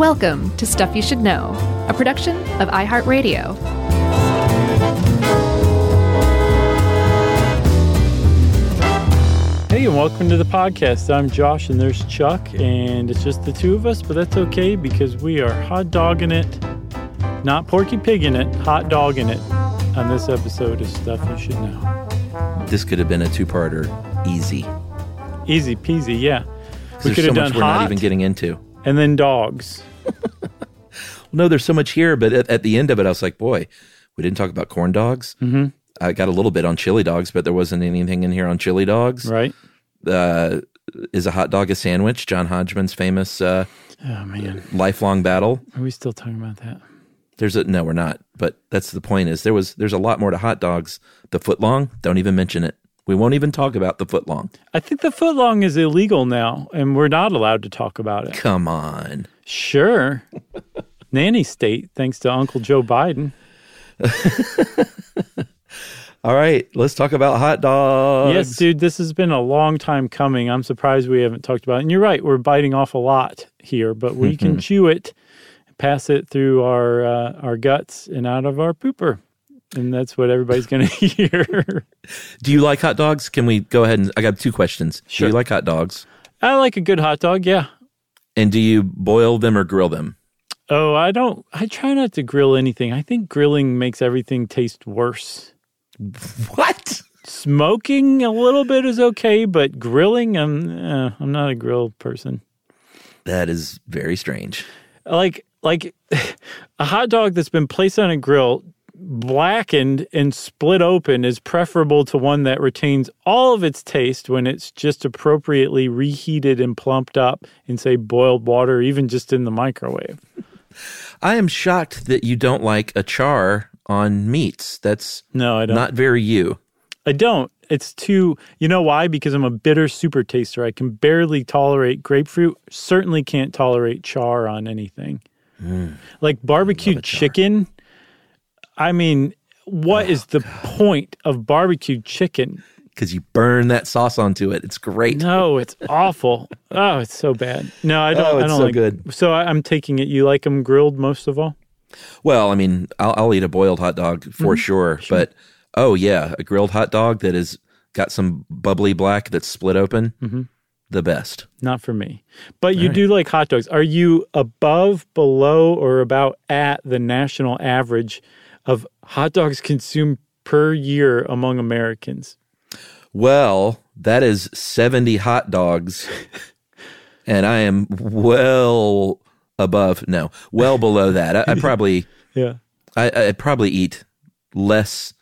Welcome to Stuff You Should Know, a production of iHeartRadio. Hey, and welcome to the podcast. I'm Josh, and there's Chuck, and it's just the two of us, but that's okay because we are hot dogging it, not porky pigging it, hot dogging it on this episode of Stuff You Should Know. This could have been a two-parter, easy. Easy peasy, yeah. We could so have much done we're not even getting into. and then dogs. No, there's so much here, but at, at the end of it, I was like, boy, we didn't talk about corn dogs. Mm-hmm. I got a little bit on chili dogs, but there wasn't anything in here on chili dogs. Right? Uh, is a hot dog a sandwich? John Hodgman's famous uh, Oh man, lifelong battle. are we still talking about that? There's a no, we're not. But that's the point. Is there was there's a lot more to hot dogs. The footlong, don't even mention it. We won't even talk about the footlong. I think the footlong is illegal now, and we're not allowed to talk about it. Come on. Sure. Nanny state, thanks to Uncle Joe Biden. All right, let's talk about hot dogs. Yes, dude, this has been a long time coming. I'm surprised we haven't talked about it. And you're right, we're biting off a lot here, but we can chew it, pass it through our uh, our guts and out of our pooper. And that's what everybody's going to hear. Do you like hot dogs? Can we go ahead and I got two questions. Sure. Do you like hot dogs? I like a good hot dog, yeah. And do you boil them or grill them? Oh, I don't I try not to grill anything. I think grilling makes everything taste worse. What? Smoking a little bit is okay, but grilling, I'm uh, I'm not a grill person. That is very strange. like like a hot dog that's been placed on a grill blackened and split open is preferable to one that retains all of its taste when it's just appropriately reheated and plumped up in say boiled water even just in the microwave I am shocked that you don't like a char on meats. That's no i don't. not very you. i don't. It's too you know why? Because i'm a bitter super taster. I can barely tolerate grapefruit. Certainly can't tolerate char on anything. Hmm. Like barbecued chicken i mean what is the point of barbecued chicken Because you burn that sauce onto it. It's great. no it's awful oh it's so bad no i don't Oh, i it's don't so like good. so I, i'm taking it you like them grilled most of all Well, I mean, I'll, I'll eat a boiled hot dog Mm-hmm. for sure, But oh yeah, a grilled hot dog that is got some bubbly black that's split open. Mm-hmm. The best. not for me but you do like hot dogs are you above below or about at the national average of hot dogs consumed per year among americans Well, that is 70 hot dogs. and I am well above, no, well below that. I, I probably, yeah I, I probably eat less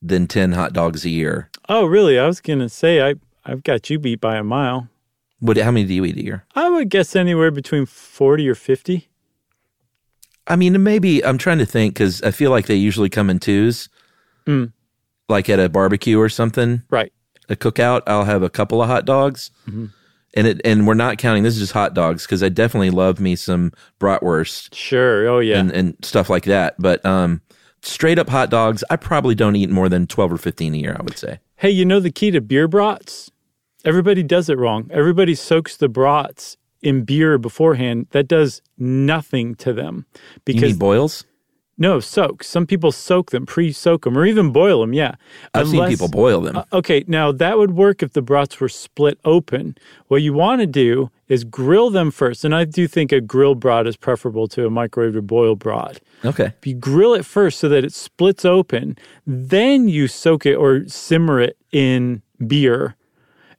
than 10 hot dogs a year. oh really i was gonna say i i've got you beat by a mile What, how many do you eat a year? i would guess anywhere between 40 or 50 I mean, maybe I'm trying to think because I feel like they usually come in twos. Mm. Like at a barbecue or something, right a cookout, I'll have a couple of hot dogs. And it and we're not counting. This is just hot dogs because I definitely love me some bratwurst sure oh yeah and, and stuff like that. But um, straight up hot dogs, I probably don't eat more than 12 or 15 a year, I would say. Hey, you know the key to beer brats? Everybody does it wrong. Everybody soaks the brats in beer beforehand. That does nothing to them because boils? No soak. Some people soak them, pre-soak them, or even boil them. Yeah, I've seen people boil them. Uh, okay, now that would work if the brats were split open. What you want to do is grill them first, and I do think a grill brat is preferable to a microwave or boil brat. okay. You grill it first so that it splits open. Then you soak it or simmer it in beer,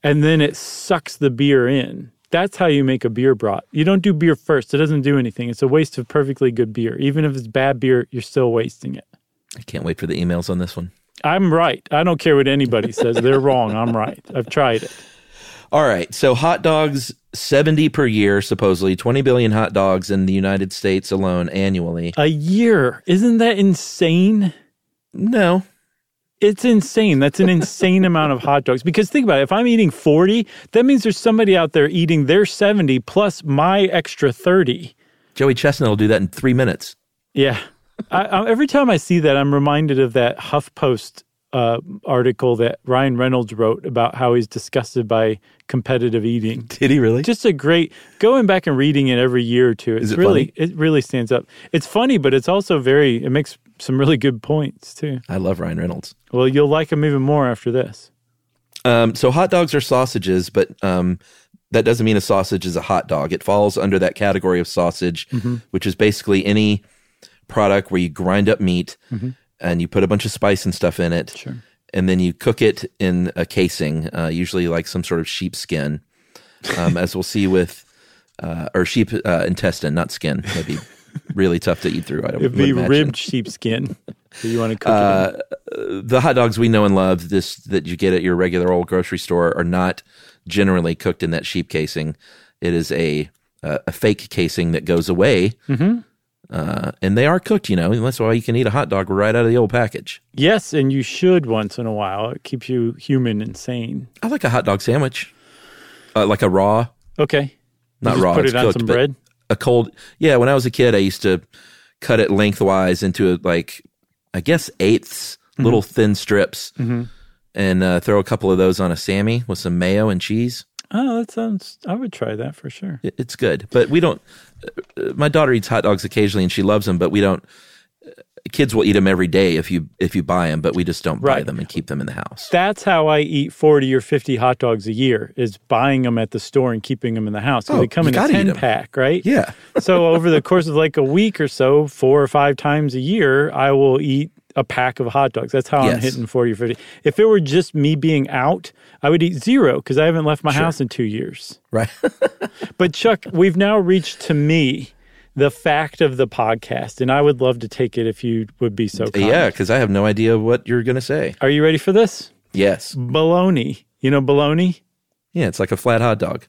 and then it sucks the beer in. That's how you make a beer brat. You don't do beer first. It doesn't do anything. It's a waste of perfectly good beer. Even if it's bad beer, you're still wasting it. I can't wait for the emails on this one. I'm right. I don't care what anybody says. They're wrong. I'm right. I've tried it. All right. So hot dogs, 70 per year, supposedly 20 billion hot dogs in the United States alone annually. A year. Isn't that insane? No. It's insane. That's an insane amount of hot dogs. Because think about it. If I'm eating 40, that means there's somebody out there eating their 70 plus my extra 30. Joey Chestnut will do that in three minutes. Yeah. I, I, every time I see that, I'm reminded of that HuffPost uh, article that Ryan Reynolds wrote about how he's disgusted by competitive eating. Did he really? Just a great going back and reading it every year or two. It's it really funny? it really stands up. It's funny, but it's also very it makes some really good points too. I love Ryan Reynolds. Well, you'll like him even more after this. Um, so hot dogs are sausages, but um, that doesn't mean a sausage is a hot dog. It falls under that category of sausage, which is basically any product where you grind up meat and you put a bunch of spice and stuff in it, Sure. and then you cook it in a casing, uh, usually like some sort of sheepskin, um, as we'll see with uh, or sheep uh, intestine, not skin. That'd be really tough to eat through. I don't It'd be imagine. ribbed sheepskin. So you want to cook Uh, it. in. the hot dogs we know and love this that you get at your regular old grocery store are not generally cooked in that sheep casing. It is a uh, a fake casing that goes away, mm-hmm. Uh, and they are cooked. You know, and that's why you can eat a hot dog right out of the old package. Yes, and you should once in a while. It keeps you human and sane. I like a hot dog sandwich, uh, like a raw, Okay. Not raw. Put it's it on cooked, some bread. A cold, yeah. When I was a kid, I used to cut it lengthwise into like I guess 8ths Mm-hmm. little thin strips, and uh, throw a couple of those on a sammy with some mayo and cheese. Oh, that sounds. I would try that for sure. It- It's good, but we don't. My daughter eats hot dogs occasionally, and she loves them. But we don't. Kids will eat them every day if you if you buy them, but we just don't buy them and keep them in the house. That's how I eat forty or fifty hot dogs a year: is buying them at the store and keeping them in the house. Oh, they come in a ten pack, right? Yeah, so over the course of like a week or so, four or five times a year, I will eat a pack of hot dogs. That's how I'm hitting 40 or 50. If it were just me being out, I would eat zero because I haven't left my house in two years. right. But Chuck, we've now reached to me the fact of the podcast, and I would love to take it if you would be so kind. yeah, because I have no idea what you're gonna say. Are you ready for this? Yes, Bologna. You know bologna? yeah, it's like a flat hot dog.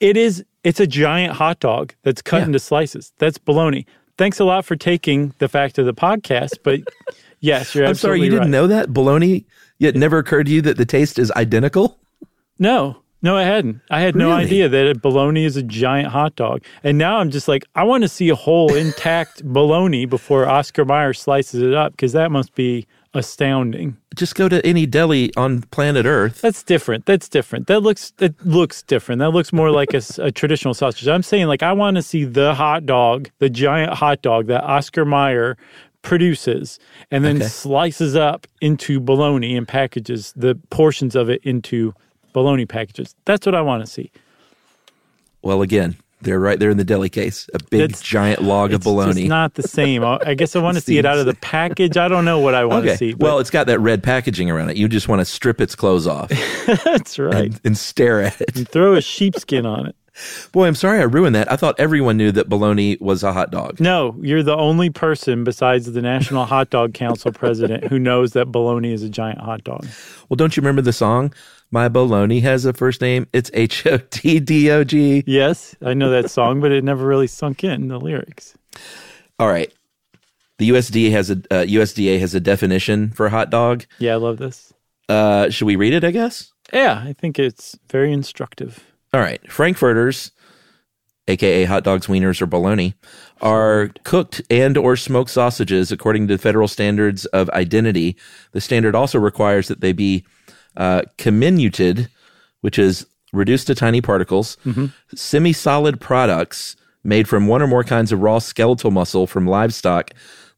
It is. It's a giant hot dog that's cut Yeah. into slices. That's bologna. Thanks a lot for taking the fact of the podcast, but yes, you're I'm sorry, you didn't know that bologna. It never occurred to you that the taste is identical. No, no, I hadn't. I had no idea that a bologna is a giant hot dog. And now I'm just like, I want to see a whole intact bologna before Oscar Mayer slices it up because that must be astounding. Just go to any deli on planet Earth. That's different. That's different. That looks that looks different. That looks more like a traditional sausage. I'm saying like I want to see the hot dog, the giant hot dog that Oscar Mayer produces and then Okay. slices up into bologna and packages the portions of it into bologna packages. That's what I want to see. Well, again, they're right there in the deli case. A big That's- giant log of bologna. just not the same. I I guess I want to see it out of the package. I don't know what I want okay. to see. but well, it's got that red packaging around it. You just want to strip its clothes off that's right. and, and stare at it. And Throw a sheepskin on it. Boy, I'm sorry I ruined that. I thought everyone knew that bologna was a hot dog. No, you're the only person besides the National Hot Dog Council president who knows that bologna is a giant hot dog. Well, don't you remember the song? My bologna has a first name. It's H O T D O G. Yes, I know that song, but it never really sunk in the lyrics. All right. The USDA has a uh, USDA has a definition for hot dog. Yeah, I love this. Uh, should we read it? I guess. Yeah, I think it's very instructive. All right. Frankfurters, aka hot dogs, wieners, or bologna, are cooked and or smoked sausages according to federal standards of identity. The standard also requires that they be uh, comminuted, which is reduced to tiny particles, semi-solid products made from one or more kinds of raw skeletal muscle from livestock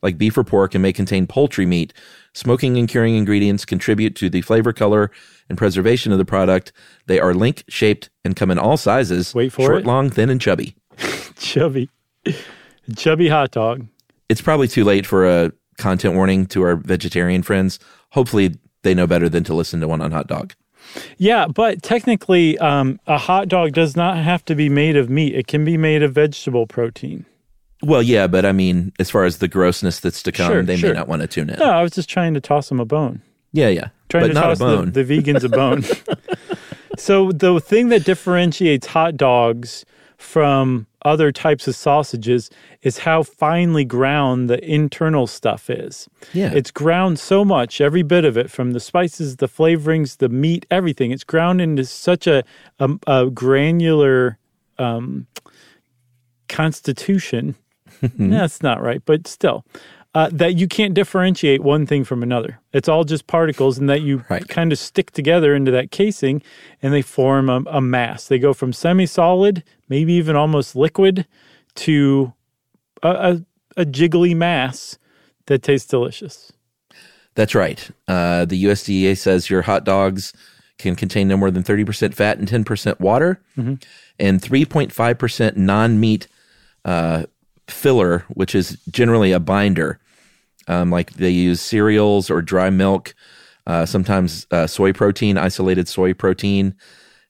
like beef or pork and may contain poultry meat. Smoking and curing ingredients contribute to the flavor, color, and preservation of the product. They are link shaped and come in all sizes. Wait for short, it. long, thin, and chubby. Chubby. Chubby hot dog. It's probably too late for a content warning to our vegetarian friends. Hopefully, they know better than to listen to one on hot dog. Yeah, but technically, um, a hot dog does not have to be made of meat. It can be made of vegetable protein. Well, yeah, but I mean, as far as the grossness that's to come, Sure, they sure. may not want to tune in. No, I was just trying to toss them a bone. Yeah, yeah, Trying but to not toss a bone. The, the vegans a bone. so the thing that differentiates hot dogs from other types of sausages is how finely ground the internal stuff is. Yeah. It's ground so much, every bit of it, from the spices, the flavorings, the meat, everything. It's ground into such a, a, a granular um, constitution. That's not right, but still. Uh, that you can't differentiate one thing from another. It's all just particles, and that you Right. kind of stick together into that casing, and they form a, a mass. They go from semi-solid, maybe even almost liquid, to a, a, a jiggly mass that tastes delicious. That's right. Uh, the USDA says your hot dogs can contain no more than 30% fat and 10% water and 3.5% non meat uh, filler, which is generally a binder. Um, like they use cereals or dry milk, uh, sometimes uh, soy protein, isolated soy protein.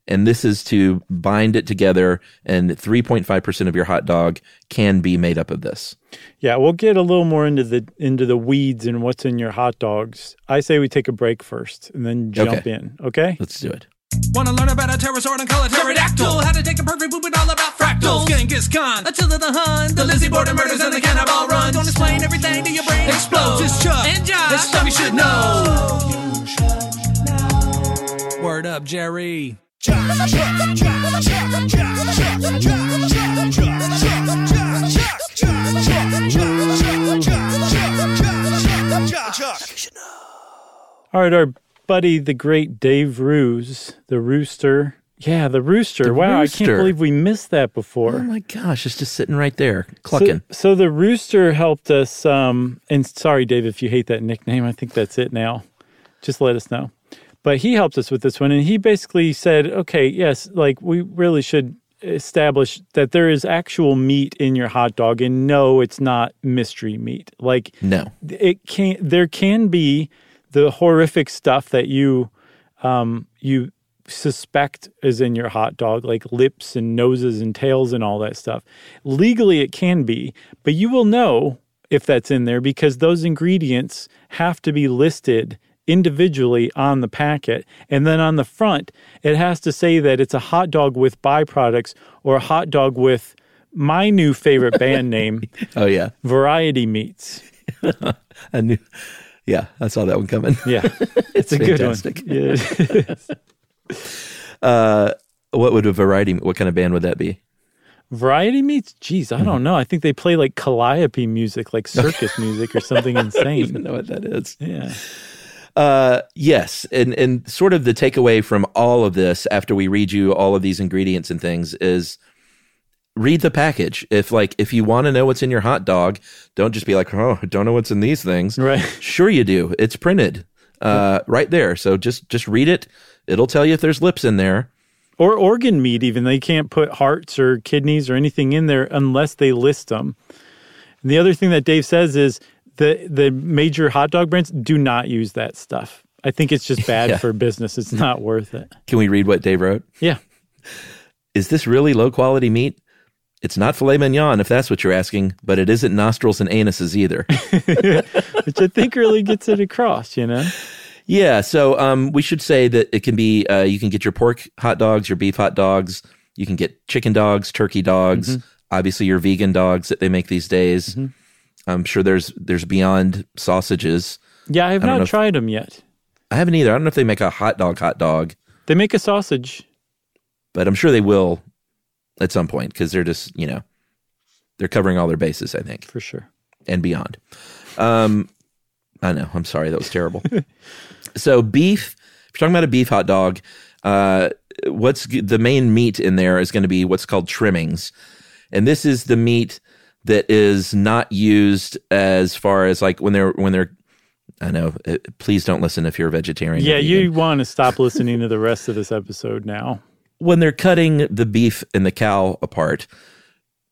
And this is to bind it together, and 3.5% of your hot dog can be made up of this. Yeah, we'll get a little more into the into the weeds and what's in your hot dogs. I say we take a break first and then jump Okay. in. Okay. Let's do it. Wanna learn about a pterosaur and call it pterodactyl? How to take a perfect poop and all about fractals? Genghis Khan, Attila the Hun, the Lizzie Borden murders and the cannibal runs. Don't explain everything to your brain explodes. It's Chuck and Josh. This stuff you should know. Word up, Jerry. All right, our buddy, the great Dave Roos, the rooster. Yeah, the rooster. wow, I can't believe we missed that before. Oh my gosh, it's just sitting right there, So, clucking. so the rooster helped us. Um, and sorry, Dave, if you hate that nickname, I think that's it now. Just let us know. But he helped us with this one, and he basically said, "Okay, yes, like we really should establish that there is actual meat in your hot dog, and no, it's not mystery meat. Like no. it can't. there can be the horrific stuff that you um you suspect is in your hot dog like lips and noses and tails and all that stuff. Legally it can be but you will know if that's in there because those ingredients have to be listed individually on the packet. And then on the front it has to say that it's a hot dog with byproducts or a hot dog with my new favorite band name Oh yeah, variety meats. I knew. Yeah, I saw that one coming. Yeah, it's, a fantastic. good one. Yeah. Uh, what would a variety? What kind of band would that be? Variety meats, Geez, I don't know. I think they play like calliope music, like circus music or something insane. I don't insane. know what that is. Yeah. Uh, yes, and and sort of the takeaway from all of this, after we read you all of these ingredients and things, is read the package. If like if you want to know what's in your hot dog, don't just be like, oh, I don't know what's in these things. Right. Sure, you do. It's printed uh, right there. So just just read it. It'll tell you if there's lips in there. Or organ meat, even. They can't put hearts or kidneys or anything in there unless they list them. And the other thing that Dave says is the, the major hot dog brands do not use that stuff. I think it's just bad Yeah. for business. It's not worth it. Can we read what Dave wrote? Yeah. Is this really low quality meat? It's not filet mignon, if that's what you're asking, but it isn't nostrils and anuses either. Which I think really gets it across, you know? Yeah, so um, we should say that it can be uh, you can get your pork hot dogs, your beef hot dogs, you can get chicken dogs, turkey dogs, obviously your vegan dogs that they make these days. I'm sure there's there's beyond sausages. Yeah, I have I not if- tried them yet. I haven't either. I don't know if they make a hot dog hot dog, They make a sausage. but I'm sure they will at some point because they're just you know they're covering all their bases. I think For sure. and beyond. Um, I know. I'm sorry. That was terrible. so beef. If you're talking about a beef hot dog, uh, what's the main meat in there is going to be what's called trimmings, and this is the meat that is not used as far as like when they're when they're. I know. uh, Please don't listen if you're a vegetarian. Yeah, you want to stop listening to the rest of this episode now. When they're cutting the beef and the cow apart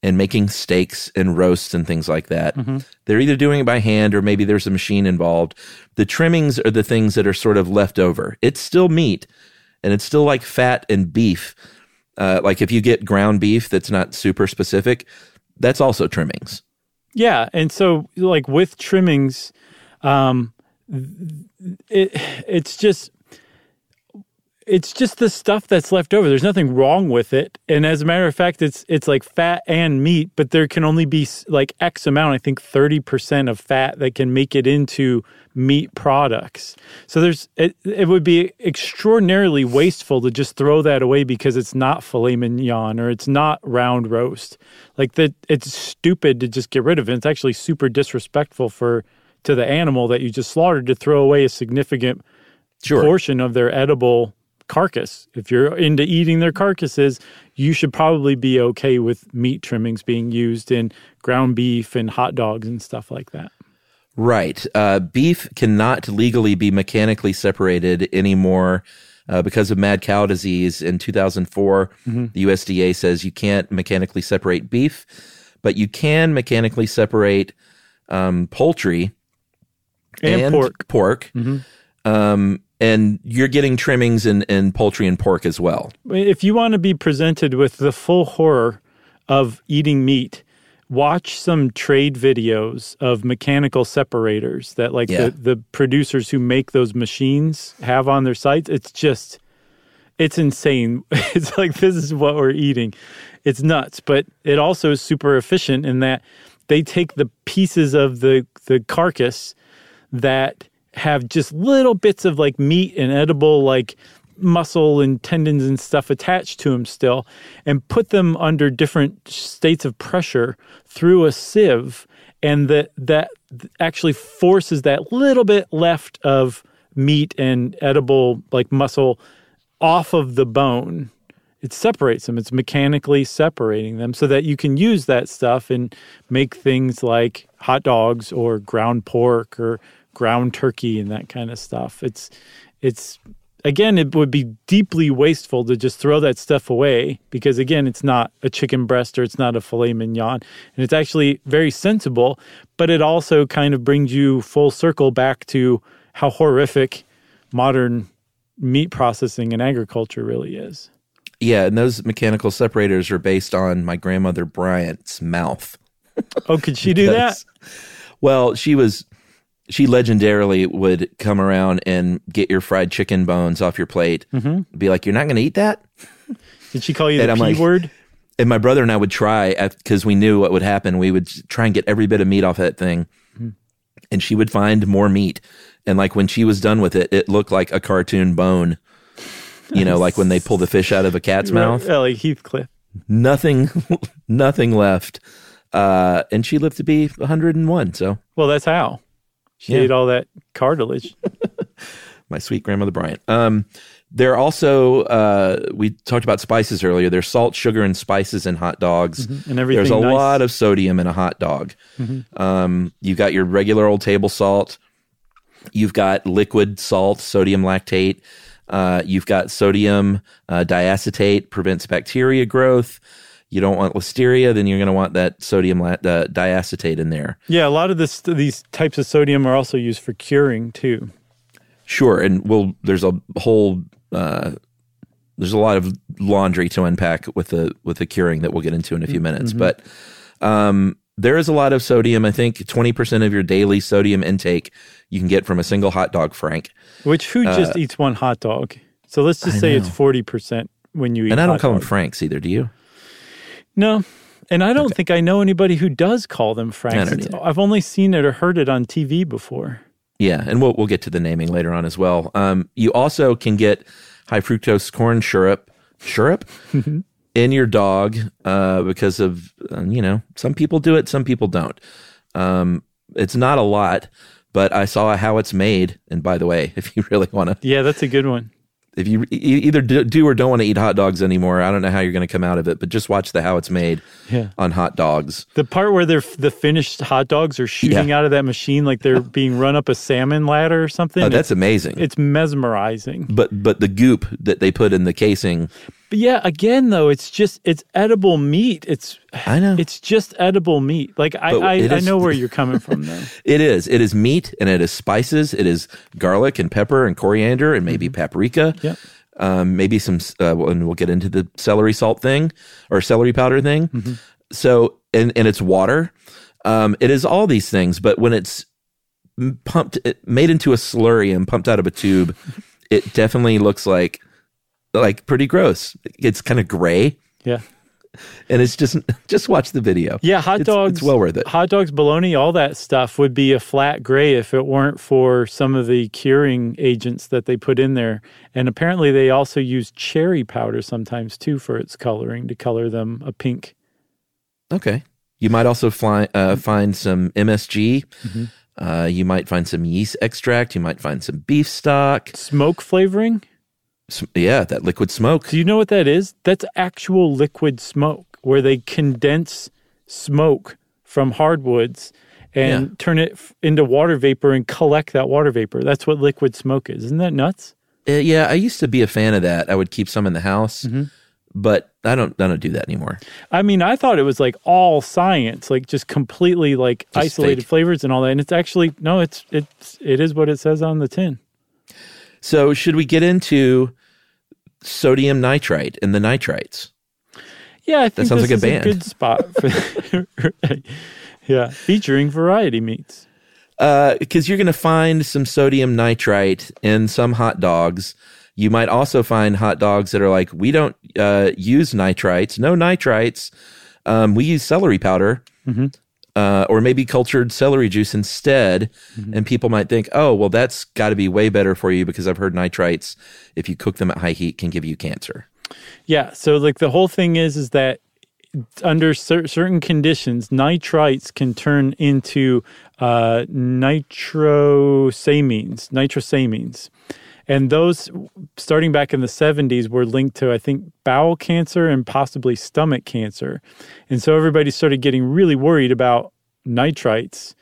and making steaks and roasts and things like that, they're either doing it by hand or maybe there's a machine involved. The trimmings are the things that are sort of left over. It's still meat and it's still like fat and beef. Uh, like if you get ground beef that's not super specific, that's also trimmings. Yeah, and so like with trimmings, um, it it's just it's just the stuff that's left over. There's nothing wrong with it, and as a matter of fact, it's it's like fat and meat, but there can only be like X amount. I think thirty percent of fat that can make it into meat products. So there's it, it would be extraordinarily wasteful to just throw that away because it's not filet mignon or it's not round roast. Like that, it's stupid to just get rid of it. It's actually super disrespectful for to the animal that you just slaughtered to throw away a significant Sure. portion of their edible carcass. If you're into eating their carcasses, you should probably be okay with meat trimmings being used in ground beef and hot dogs and stuff like that. Right. Uh, beef cannot legally be mechanically separated anymore uh, because of mad cow disease. In 2004, the USDA says you can't mechanically separate beef, but you can mechanically separate um, poultry And pork. Pork. Um, and you're getting trimmings in, in poultry and pork as well. If you want to be presented with the full horror of eating meat, watch some trade videos of mechanical separators that like Yeah. the, the producers who make those machines have on their sites. It's just it's insane. It's like this is what we're eating. It's nuts, but it also is super efficient in that they take the pieces of the the carcass that have just little bits of like meat and edible like muscle and tendons and stuff attached to them still and put them under different states of pressure through a sieve and that that actually forces that little bit left of meat and edible like muscle off of the bone. It separates them it's mechanically separating them so that you can use that stuff and make things like hot dogs or ground pork or ground turkey and that kind of stuff. It's it's again it would be deeply wasteful to just throw that stuff away because again it's not a chicken breast or it's not a filet mignon. And it's actually very sensible but it also kind of brings you full circle back to how horrific modern meat processing and agriculture really is. Yeah, and those mechanical separators are based on my grandmother Bryant's mouth. oh could she do that? Well, she was she legendarily would come around and get your fried chicken bones off your plate. Mm-hmm. Be like, "You're not going to eat that." did she call you And the p like- word And my brother and I would try because we knew what would happen. We would try and get every bit of meat off that thing, and she would find more meat. And like when she was done with it, it looked like a cartoon bone. You know, like when they pull the fish out of a cat's mouth. Right, like heathcliff Nothing, nothing left. Uh, and she lived to be 101. So well that's how she Yeah. ate all that cartilage my sweet grandmother Bryant. Um, there are also uh, we talked about spices earlier. There's salt, sugar, and spices in hot dogs. Mm-hmm. and everything There's a nice. Mm-hmm. lot of sodium in a hot dog. Um, you've got your regular old table salt. You've got liquid salt, sodium lactate. Uh, you've got sodium uh, diacetate, prevents bacteria growth. You don't want listeria, then you're going to want that sodium uh, diacetate in there. yeah a lot of this these types of sodium are also used for curing too Sure, and we'll there's a whole uh, there's a lot of laundry to unpack with the with the curing that we'll get into in a few minutes, but um, there is a lot of sodium. I think twenty percent of your daily sodium intake you can get from a single hot dog, Frank. which who Uh, just eats one hot dog so let's just say it's 40% when you eat And I don't call them. Franks either. Do you? No. And I don't think I know anybody who does call them Franks. don't It's- either. I've only seen it or heard it on TV before. Yeah, and we'll we'll get to the naming later on as well. Um, you also can get high fructose corn syrup, syrup in your dog uh, because of uh, you know some people do it, some people don't. Um, it's not a lot, but I saw how it's made. And by the way, if you really want to, Yeah, that's a good one. If you either do, do or don't want to eat hot dogs anymore, I don't know how you're going to come out of it, but just watch the how it's made Yeah. on hot dogs. The part where they're the finished hot dogs are shooting Yeah. out of that machine like they're being run up a salmon ladder or something. Oh, that's it's, amazing. it's mesmerizing. but but the goop that they put in the casing, But yeah, again though, it's just it's edible meat. It's I know. it's just edible meat. Like I I, it I know where you're coming from though. It is. It is meat and it is spices. It is garlic and pepper and coriander and maybe paprika. Yep. Um, maybe some, uh, and we'll get into the celery salt thing or celery powder thing. So, and, and it's water. Um, it is all these things, but when it's pumped, it, made into a slurry and pumped out of a tube, it definitely looks like like pretty gross. It's kind of gray, Yeah. And it's just just watch the video. Yeah, hot It's- dogs. It's well worth it. Hot dogs, bologna, all that stuff would be a flat gray if it weren't for some of the curing agents that they put in there. And apparently, they also use cherry powder sometimes too for its coloring to color them a pink. Okay. You might also fly, uh, Mm-hmm. find some MSG. Uh, you might find some yeast extract. You might find some beef stock. Smoke flavoring. Yeah, that liquid smoke. Do you know what that is? That's actual liquid smoke where they condense smoke from hardwoods and Yeah. turn it f- into water vapor and collect that water vapor. That's what liquid smoke is. Isn't that nuts? Uh, yeah, I used to be a fan of that. I would keep some in the house, Mm-hmm. but I don't. I don't do that anymore. I mean, I thought it was like all science, like just completely like Just isolated fake. flavors and all that. And it's actually no, it's it's it is what it says on the tin. So, should we get into sodium nitrite and the nitrites? Yeah, I think that sounds like a band. good spot for yeah, featuring variety meats. because you're going to find some sodium nitrite in some hot dogs. You might also find hot dogs that are like, we don't uh, use nitrites, no nitrites. Um, we use celery powder uh, or maybe cultured celery juice instead. And people might think, oh, well, that's got to be way better for you because I've heard nitrites, if you cook them at high heat, can give you cancer. Yeah, so like the whole thing is is that under cer- certain conditions, nitrites can turn into uh, nitrosamines, nitrosamines. And those, starting back in the 70s, were linked to, I think, bowel cancer and possibly stomach cancer. And so everybody started getting really worried about nitrites.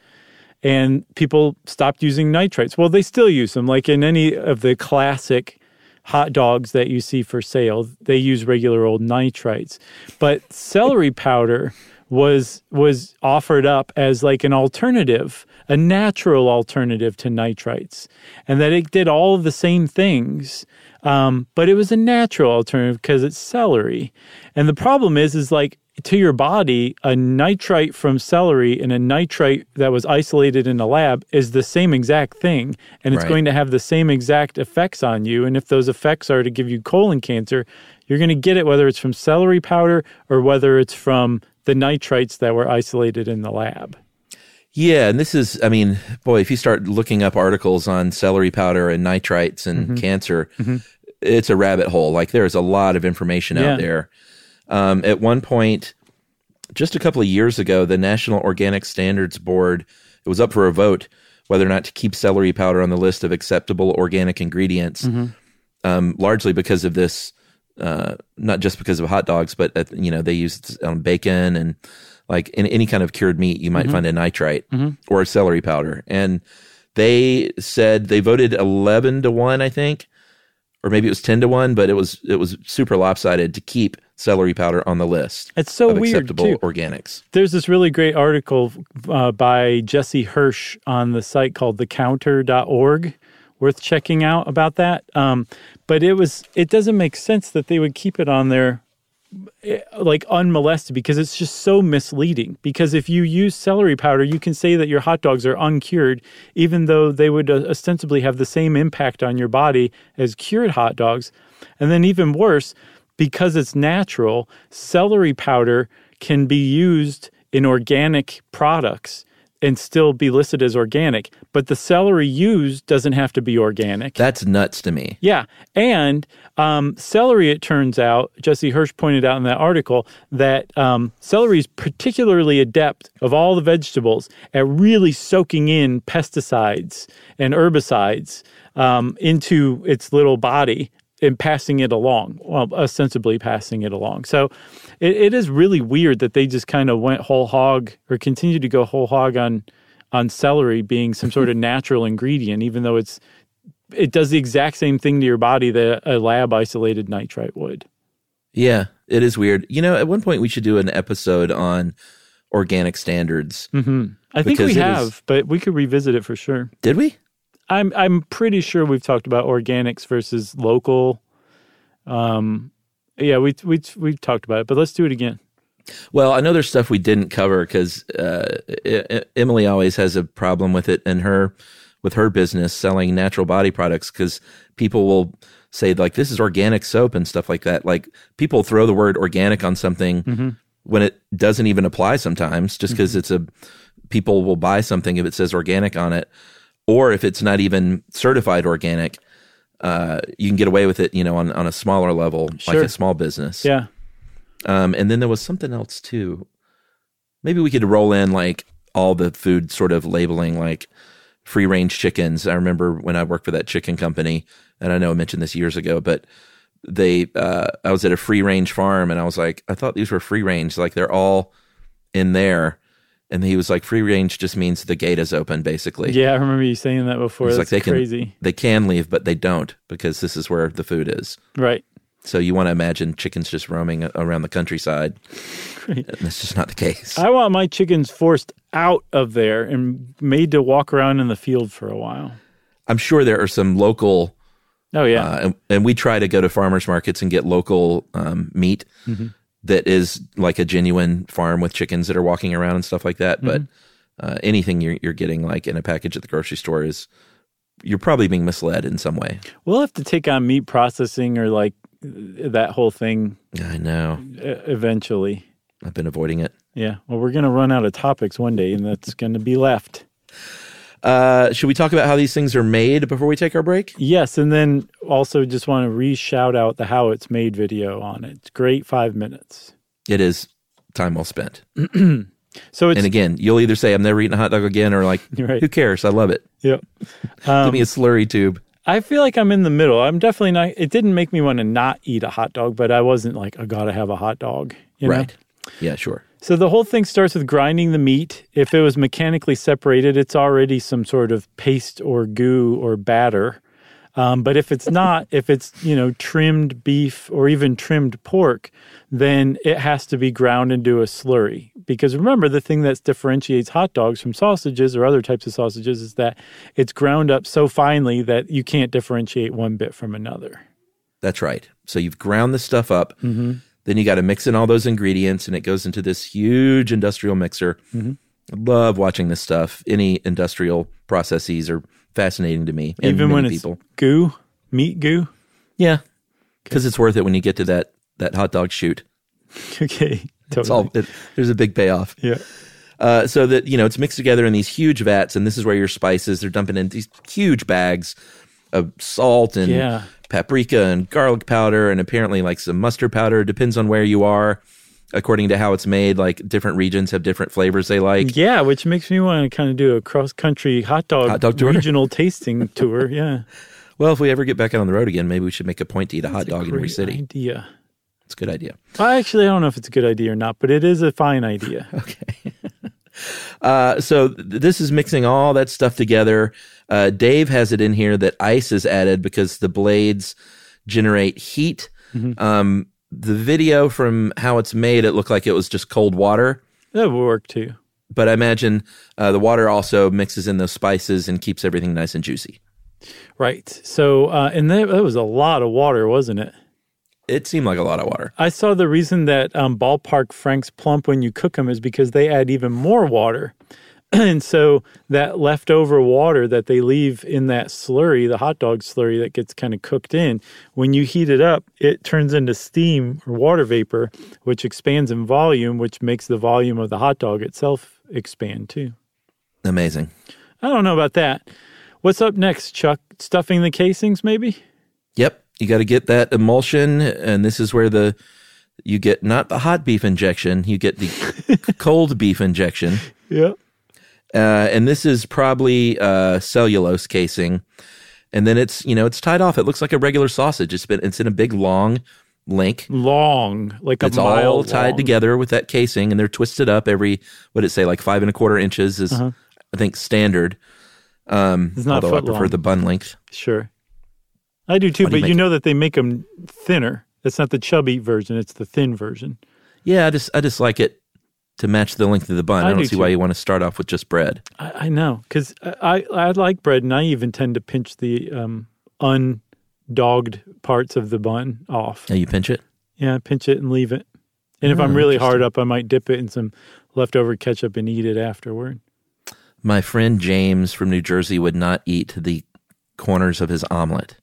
And people stopped using nitrites. Well, they still use them, like in any of the classic hot dogs that you see for sale, they use regular old nitrites. But celery powder was was offered up as like an alternative, a natural alternative to nitrites, and that it did all of the same things. Um, but it was a natural alternative because it's celery. And the problem is, is like to your body, a nitrite from celery and a nitrite that was isolated in a lab is the same exact thing. And it's Right. going to have the same exact effects on you. And if those effects are to give you colon cancer, you're going to get it whether it's from celery powder or whether it's from the nitrites that were isolated in the lab. Yeah, and this is, I mean, boy, if you start looking up articles on celery powder and nitrites and cancer, it's a rabbit hole. Like there's a lot of information Yeah. out there. Um, at one point, just a couple of years ago, the National Organic Standards Board it was up for a vote whether or not to keep celery powder on the list of acceptable organic ingredients, um, largely because of this. Uh, not just because of hot dogs, but uh, you know they use it on bacon and like in any kind of cured meat, you might find a nitrite or a celery powder. And they said they voted eleven to one, I think, or maybe it was ten to one, but it was it was super lopsided to keep celery powder on the list. It's so weird, acceptable too. organics. There's this really great article uh, by Jesse Hirsch on the site called thecounter.org worth checking out about that. Um, but it was it doesn't make sense that they would keep it on there like unmolested because it's just so misleading. Because if you use celery powder you can say that your hot dogs are uncured even though they would uh, ostensibly have the same impact on your body as cured hot dogs. And then even worse because it's natural celery powder can be used in organic products and still be listed as organic but the celery used doesn't have to be organic That's nuts to me. yeah. And um, celery, it turns out, Jesse Hirsch pointed out in that article that um, celery is particularly adept of all the vegetables at really soaking in pesticides and herbicides um, into its little body and passing it along, well, ostensibly passing it along. So it, it is really weird that they just kind of went whole hog or continue to go whole hog on on celery being some sort of natural ingredient, even though it's it does the exact same thing to your body that a lab isolated nitrite would. Yeah, it is weird. You know, at one point we should do an episode on organic standards. Mm-hmm. I think we it is- have, but we could revisit it for sure. Did we? I'm I'm pretty sure we've talked about organics versus local. Um, yeah, we we we've talked about it, but let's do it again. Well, I know there's stuff we didn't cover because uh, Emily always has a problem with it in her with her business selling natural body products because people will say like this is organic soap and stuff like that. Like people throw the word organic on something when it doesn't even apply sometimes just because it's a people will buy something if it says organic on it or if it's not even certified organic uh, you can get away with it you know on, on a smaller level like a small business Yeah. um, and then there was something else too. Maybe we could roll in like all the food sort of labeling, like free range chickens. I remember when I worked for that chicken company, and I know I mentioned this years ago, but they, uh, I was at a free range farm, and I was like, I thought these were free range, like they're all in there. And he was like, free range just means the gate is open, basically. Yeah, I remember you saying that before. It's like they crazy. can they can leave, but they don't because this is where the food is. Right. So you want to imagine chickens just roaming around the countryside. Great. That's just not the case. I want my chickens forced out of there and made to walk around in the field for a while. I'm sure there are some local, Oh yeah. uh, and, and we try to go to farmers markets and get local um, meat Mm-hmm. That is like a genuine farm with chickens that are walking around and stuff like that. But Mm-hmm. uh, anything you're, you're getting like in a package at the grocery store is you're probably being misled in some way. we'll have to take on meat processing or like that whole thing I know. eventually. I've been avoiding it. Yeah. Well, we're going to run out of topics one day and that's going to be left. Uh, should we talk about how these things are made before we take our break? Yes, and then also just want to re shout out the how it's made video on it. It's great, five minutes. It is time well spent. So it's And again, you'll either say, I'm never eating a hot dog again, or like, Right. who cares? I love it. yep. Give me a slurry tube. I feel like I'm in the middle. I'm definitely not. It didn't make me want to not eat a hot dog, but I wasn't like I gotta have a hot dog. You know? Right. Yeah, sure. So the whole thing starts with grinding the meat. If it was mechanically separated, it's already some sort of paste or goo or batter. Um, but if it's not, if it's you know trimmed beef or even trimmed pork, then it has to be ground into a slurry. Because remember, the thing that differentiates hot dogs from sausages or other types of sausages is that it's ground up so finely that you can't differentiate one bit from another. That's right. So you've ground the stuff up. Then you got to mix in all those ingredients, and it goes into this huge industrial mixer. I love watching this stuff. Any industrial processes are fascinating to me. and even when many it's people, goo, meat goo. yeah, because it's worth it when you get to that that hot dog shoot. Okay, totally. It's all it, there's a big payoff. yeah. Uh, so that you know it's mixed together in these huge vats, and this is where your spices they're dumping in these huge bags of salt and Yeah. paprika and garlic powder, and apparently like some mustard powder. Depends on where you are, according to how it's made. Like different regions have different flavors they like. Yeah, which makes me want to kind of do a cross country hot dog, Hot dog regional tasting tour. Yeah. Well, if we ever get back out on the road again, maybe we should make a point to eat a hot That's a dog in every city. Idea. It's a good idea. Well, actually, I don't know if it's a good idea or not, but it is a fine idea. Okay. Uh, so th- this is mixing all that stuff together. Uh, Dave has it in here that ice is added because the blades generate heat. Um, the video from how it's made, it looked like it was just cold water. that would work too. But I imagine uh, the water also mixes in those spices and keeps everything nice and juicy. Right. So, uh, and that, that was a lot of water, wasn't it? It seemed like a lot of water. I saw the reason that um, ballpark franks plump when you cook them is because they add even more water. and so that leftover water that they leave in that slurry, the hot dog slurry that gets kind of cooked in, when you heat it up, it turns into steam or water vapor, which expands in volume, which makes the volume of the hot dog itself expand too. Amazing. I don't know about that. What's up next, Chuck? Stuffing the casings, maybe? Yep. You got to get that emulsion. And this is where the, you get not the hot beef injection, you get the cold beef injection. Yeah. Uh, and this is probably uh, cellulose casing. And then it's, you know, it's tied off. It looks like a regular sausage. It's been, it's in a big long link. Long, like a It's mile all tied long. together with that casing, and they're twisted up every what did it say, like five and a quarter inches is I think standard. Um, Uh-huh. It's not although I prefer long. the bun length. Sure. I do too, but you know that they make them thinner. It's not the chubby version, it's the thin version. Yeah, I just I just like it to match the length of the bun. I, I don't do see why you want to start off with just bread. I, I know, because I, I, I like bread, and I even tend to pinch the um, undogged parts of the bun off. Now you pinch it. Yeah, pinch it and leave it. And if Oh, I'm really hard up, I might dip it in some leftover ketchup and eat it afterward. My friend James from New Jersey would not eat the corners of his omelet.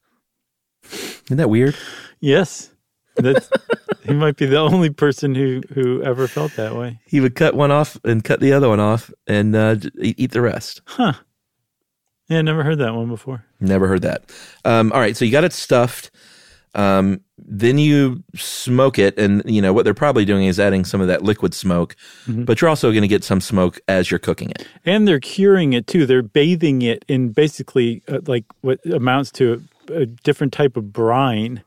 Isn't that weird? Yes. That's, he might be the only person who, who ever felt that way. He would cut one off and cut the other one off and uh, eat the rest. Huh. Yeah, never heard that one before. Never heard that. Um, all right, so you got it stuffed. Um, then you smoke it, and you know what they're probably doing is adding some of that liquid smoke, but you're also going to get some smoke as you're cooking it. And they're curing it too. They're bathing it in basically uh, like what amounts to a, different type of brine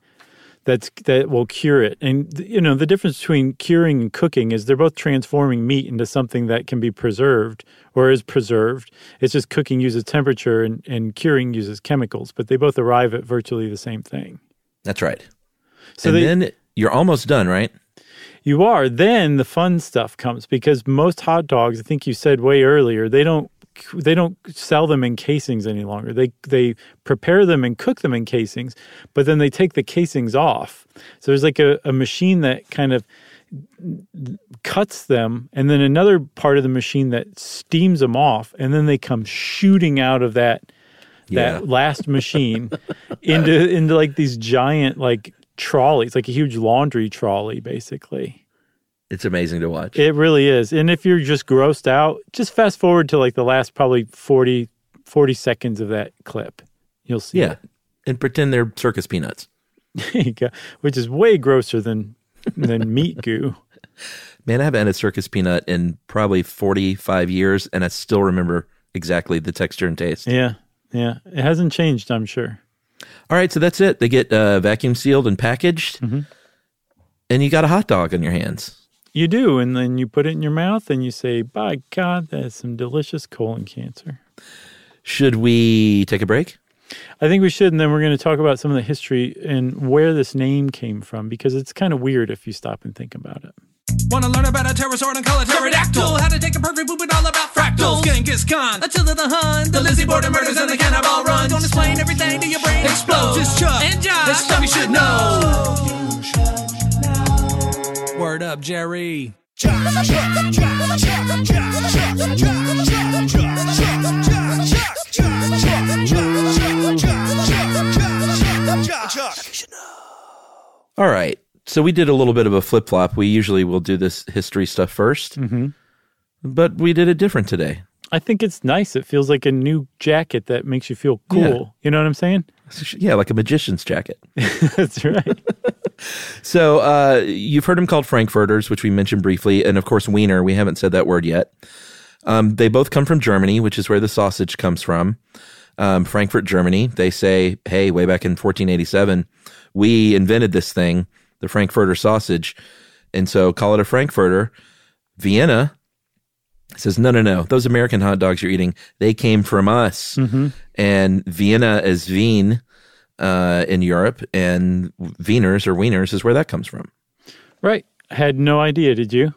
that's that will cure it. And you know, the difference between curing and cooking is they're both transforming meat into something that can be preserved or is preserved. It's just cooking uses temperature and, and curing uses chemicals, but they both arrive at virtually the same thing. That's right. So and they, then you're almost done, right? You are. Then the fun stuff comes because most hot dogs, I think you said way earlier, they don't they don't sell them in casings any longer. They they prepare them and cook them in casings, but then they take the casings off. So there's like a, a machine that kind of cuts them and then another part of the machine that steams them off and then they come shooting out of that Yeah. that last machine into into like these giant like trolleys, like a huge laundry trolley basically. It's amazing to watch. It really is. And if you're just grossed out, just fast forward to like the last probably 40, 40 seconds of that clip. You'll see. yeah, and pretend they're circus peanuts. There you go. Which is way grosser than than meat goo. Man, I haven't had a circus peanut in probably 45 years, and I still remember exactly the texture and taste. Yeah. Yeah. It hasn't changed, I'm sure. All right, so that's it. They get uh, vacuum sealed and packaged, and you got a hot dog on your hands. You do. And then you put it in your mouth and you say, by God, that's some delicious colon cancer. Should we take a break? I think we should. And then we're going to talk about some of the history and where this name came from because it's kind of weird if you stop and think about it. Wanna learn about a pterosaur and call it pterodactyl? How to take a perfect poop and all about fractals. Genghis Khan, Attila the Hun, the Lizzie Borden murders and the cannibal runs. Don't explain everything to your brain explodes. It's Chuck and Josh. This stuff you should know. Word up, Jerry. All right. So we did a little bit of a flip flop. We usually will do this history stuff 1st mm-hmm. but we did it different today. I think it's nice. It feels like a new jacket that makes you feel cool. Yeah. You know what I'm saying? Yeah, like a magician's jacket. That's right. So uh, you've heard them called Frankfurters, which we mentioned briefly, and of course Wiener. We haven't said that word yet. Um, they both come from Germany, which is where the sausage comes from. Um, Frankfurt, Germany. They say, hey, way back in 1487, we invented this thing, the Frankfurter sausage, and so call it a Frankfurter. Vienna says, no, no, no. Those American hot dogs you're eating, they came from us. And Vienna is Wien uh, in Europe, and Wieners or Wieners is where that comes from. right. I had no idea, did you?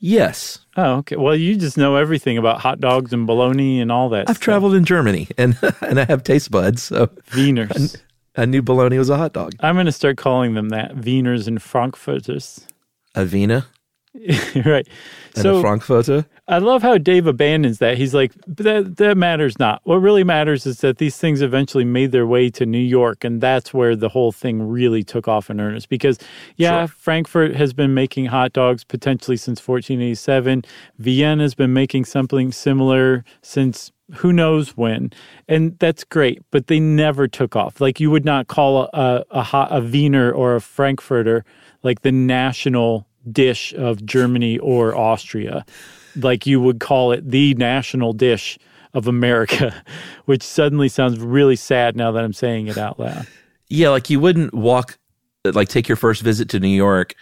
Yes, Oh, okay. Well, you just know everything about hot dogs and bologna and all that. I've stuff. traveled in Germany, and and I have taste buds, so Wieners. I knew bologna was a hot dog. I'm going to start calling them that. Wieners and Frankfurters. A Wiener right. and So a Frankfurter. I love how Dave abandons that. He's like, that that matters not. What really matters is that these things eventually made their way to New York, and that's where the whole thing really took off in earnest. Because, yeah, Frankfurt has been making hot dogs potentially since 1487. Vienna has been making something similar since who knows when, and that's great. But they never took off. Like you would not call a a, hot, a Wiener or a Frankfurter like the national dish of Germany or Austria like you would call it the national dish of America, which suddenly sounds really sad now that I'm saying it out loud. Yeah, like you wouldn't walk, like take your first visit to New York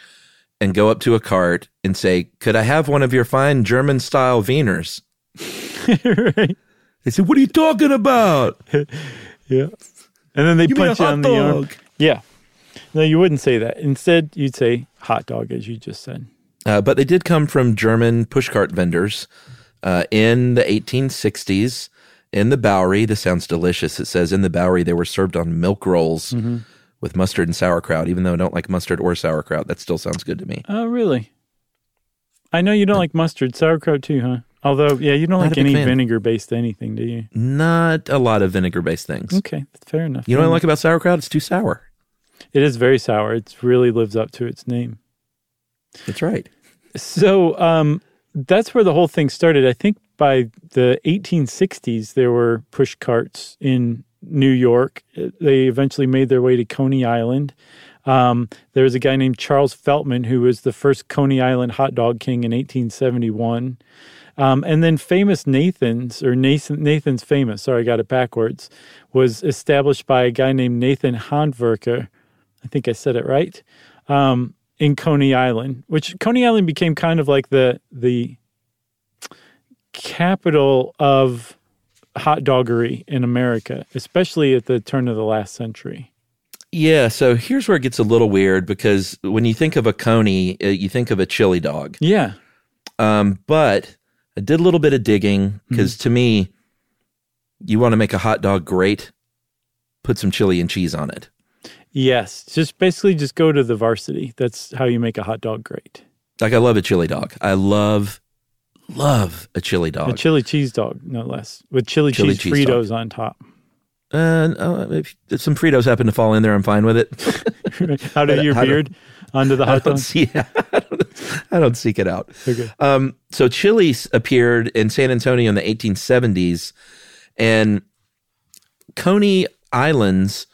and go up to a cart and say, "Could I have one of your fine German style Wieners?" right? They said, "What are you talking about?" Yeah. And then they punch you on the arm. Yeah. No, you wouldn't say that. Instead, you'd say hot dog, as you just said. Uh, but they did come from German pushcart vendors uh, in the 1860s in the Bowery. This sounds delicious. It says in the Bowery they were served on milk rolls with mustard and sauerkraut. Even though I don't like mustard or sauerkraut, that still sounds good to me. Oh, really? I know you don't like mustard, sauerkraut too, huh? Although, yeah, you don't Not like any vinegar based anything, do you? Not a lot of vinegar based things. Okay, fair enough. You know what I like about sauerkraut? It's too sour. It is very sour. It really lives up to its name. That's right. So um, that's where the whole thing started. I think by the 1860s, there were push carts in New York. They eventually made their way to Coney Island. Um, there was a guy named Charles Feltman who was the first Coney Island hot dog king in 1871. Um, and then famous Nathan's, or Nathan, Nathan's Famous, sorry, I got it backwards, was established by a guy named Nathan Handwerker. I think I said it right. Um, in Coney Island, which Coney Island became kind of like the the capital of hot doggery in America, especially at the turn of the last century. Yeah, so here's where it gets a little weird because when you think of a coney, uh, you think of a chili dog. Yeah. Um, but I did a little bit of digging because Mm-hmm. to me, you want to make a hot dog great, put some chili and cheese on it. Yes. Just basically just go to the varsity. That's how you make a hot dog great. Like I love a chili dog. I love, love a chili dog. A chili cheese dog, no less, with chili, Chili cheese, cheese Fritos on top. uh, if, if some Fritos happen to fall in there, I'm fine with it. out of your how do- beard onto the I hot don't dog? see. I don't, I don't seek it out. Okay. Um, so Chili's appeared in San Antonio in the 1870s, and Coney Islands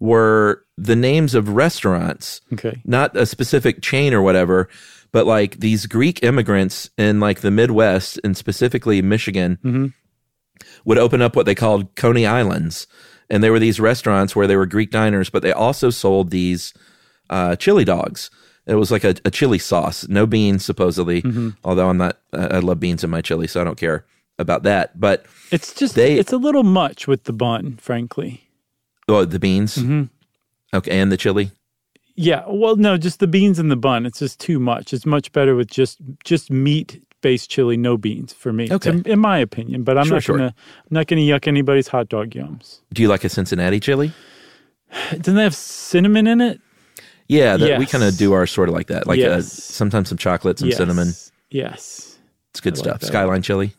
were the names of restaurants, Okay. not a specific chain or whatever, but like these Greek immigrants in like the Midwest and specifically Michigan would open up what they called Coney Islands. And there were these restaurants where they were Greek diners, but they also sold these uh, chili dogs. It was like a, a chili sauce, no beans supposedly. Although I'm not, I I love beans in my chili, so I don't care about that. But It's just They- it's a little much with the bun, frankly. Oh, the beans, mm-hmm. okay, and the chili. Yeah, well, no, just the beans and the bun. It's just too much. It's much better with just just meat based chili, no beans for me. Okay. to- in my opinion. But I'm Sure, not sure. gonna I'm not gonna yuck anybody's hot dog yums. Do you like a Cincinnati chili? Doesn't that have cinnamon in it? Yeah, that, we kind of do our sort of like that. Like Yes. sometimes some chocolate, some yes. cinnamon. Yes. It's good I stuff. that. Skyline chili.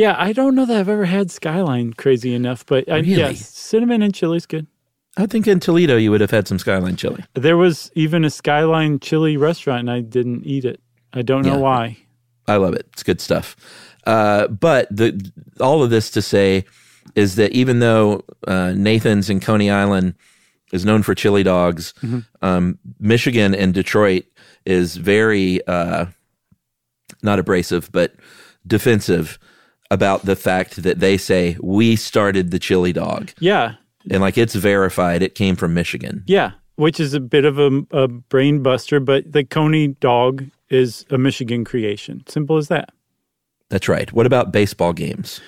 Yeah, I don't know that I've ever had Skyline crazy enough, but I, Really? yes, cinnamon and chili's good. I think in Toledo you would have had some Skyline chili. There was even a Skyline chili restaurant, and I didn't eat it. I don't know Yeah. why. I love it. It's good stuff. Uh, but the all of this to say is that even though uh, Nathan's in Coney Island is known for chili dogs, um, Michigan and Detroit is very uh, not abrasive, but defensive about the fact that they say we started the chili dog, Yeah, and like it's verified it came from Michigan. Yeah, which is a bit of a, a brain buster, but the Coney dog is a Michigan creation. Simple as that. That's right. What about baseball games?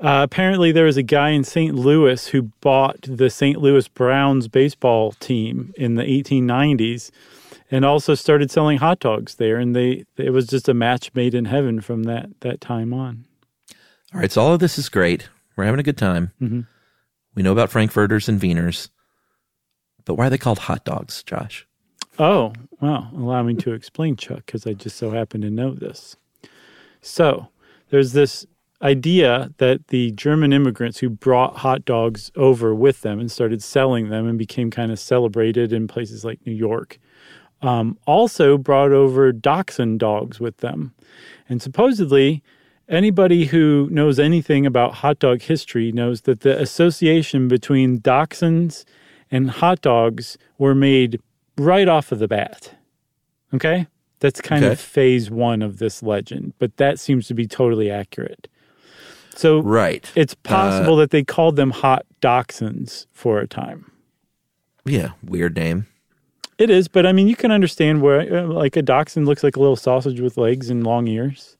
Uh, apparently, there was a guy in St. Louis who bought the St. Louis Browns baseball team in the 1890s and also started selling hot dogs there. And they it was just a match made in heaven from that, that time on. All right, so all of this is great. We're having a good time. We know about frankfurters and wieners, but why are they called hot dogs, Josh? Oh, well, allow me to explain, Chuck, because I just so happen to know this. So, there's this idea that the German immigrants who brought hot dogs over with them and started selling them and became kind of celebrated in places like New York um, also brought over dachshund dogs with them. And supposedly, anybody who knows anything about hot dog history knows that the association between dachshunds and hot dogs were made right off of the bat. Okay? That's kind Okay. of phase one of this legend, but that seems to be totally accurate. So Right. it's possible that they called them hot dachshunds for a time. Yeah, weird name. It is, but I mean, you can understand where, uh, like, a dachshund looks like a little sausage with legs and long ears.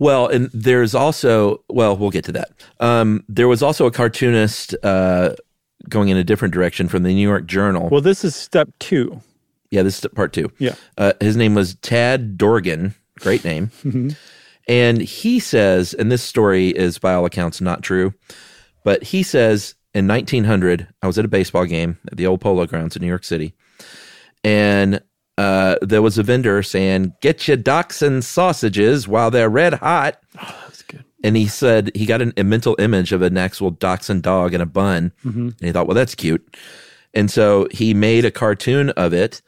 Well, and there's also, well, we'll get to that. Um, there was also a cartoonist uh, going in a different direction from the New York Journal. Well, this is step two. yeah, this is part two. Yeah. Uh, his name was Tad Dorgan. Great name. And he says, and this story is by all accounts not true, but he says in 1900, I was at a baseball game at the old Polo Grounds in New York City, and uh, there was a vendor saying, "Get your dachshund sausages while they're red hot." And he said he got an, a mental image of an actual dachshund dog in a bun. And he thought, well, that's cute. And so he made a cartoon of it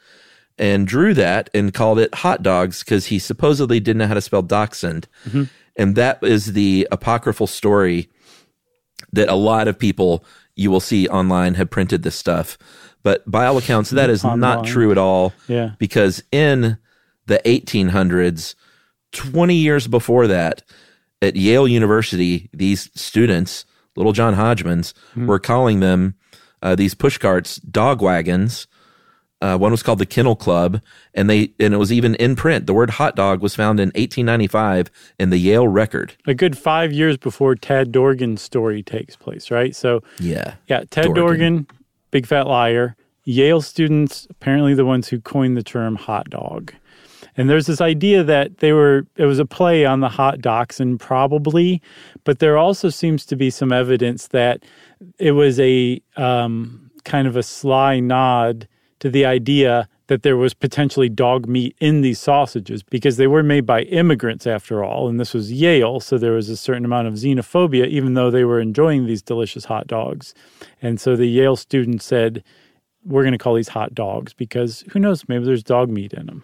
and drew that and called it hot dogs because he supposedly didn't know how to spell dachshund. And that is the apocryphal story that a lot of people you will see online have printed this stuff. But by all accounts, that is not true at all. Yeah. Because in the 1800s, 20 years before that, at Yale University, these students, little John Hodgmans, were calling them uh, these push carts dog wagons. Uh, one was called the Kennel Club, and they and it was even in print. The word hot dog was found in 1895 in the Yale Record. A good five years before Tad Dorgan's story takes place, right? So Yeah, Yeah, Ted Dorgan. Dorgan, big fat liar. Yale students, apparently the ones who coined the term hot dog. And there's this idea that they were it was a play on the hot dachshund, probably, but there also seems to be some evidence that it was a um, kind of a sly nod to the idea that there was potentially dog meat in these sausages because they were made by immigrants after all, and this was Yale, so there was a certain amount of xenophobia, even though they were enjoying these delicious hot dogs. And so the Yale students said, We're going to call these hot dogs because who knows, maybe there's dog meat in them.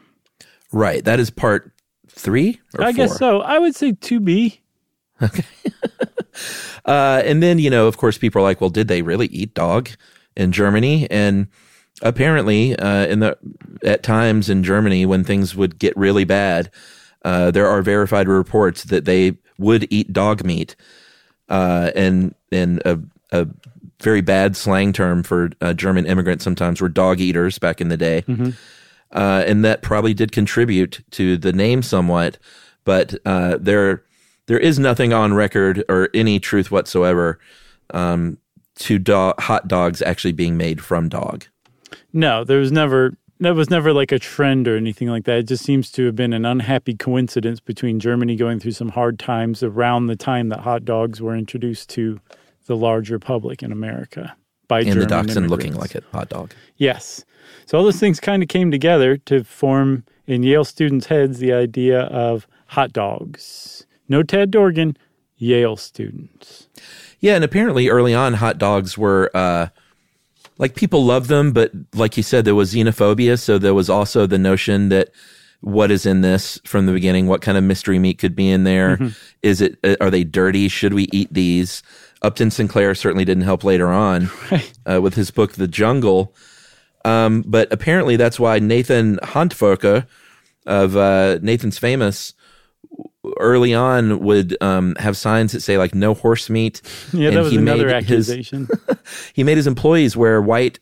right. That is part three. Or I guess so. I would say 2B. Okay uh, and then, you know, of course, people are like, well, did they really eat dog in Germany? And apparently, uh, in the at times in Germany, when things would get really bad, uh, there are verified reports that they would eat dog meat. Uh, and and a, a very bad slang term for uh, German immigrants sometimes were dog eaters back in the day. Uh, and that probably did contribute to the name somewhat, but uh, there there is nothing on record or any truth whatsoever um, to do- hot dogs actually being made from dog. No, there was never that was never like a trend or anything like that. It just seems to have been an unhappy coincidence between Germany going through some hard times around the time that hot dogs were introduced to the larger public in America by And German the dachshund looking like a hot dog. Yes. So all those things kind of came together to form in Yale students' heads the idea of hot dogs. No Ted Dorgan, Yale students. Yeah, and apparently early on, hot dogs were uh, like people love them, but like you said, there was xenophobia. So there was also the notion that what is in this from the beginning? What kind of mystery meat could be in there? Is it? uh, Are they dirty? Should we eat these? Upton Sinclair certainly didn't help later on uh, with his book The Jungle. Um, but apparently, that's why Nathan Handwerker of uh, Nathan's Famous early on would um, have signs that say like no horse meat. Yeah, And that was he another made his- accusation. he made his employees wear white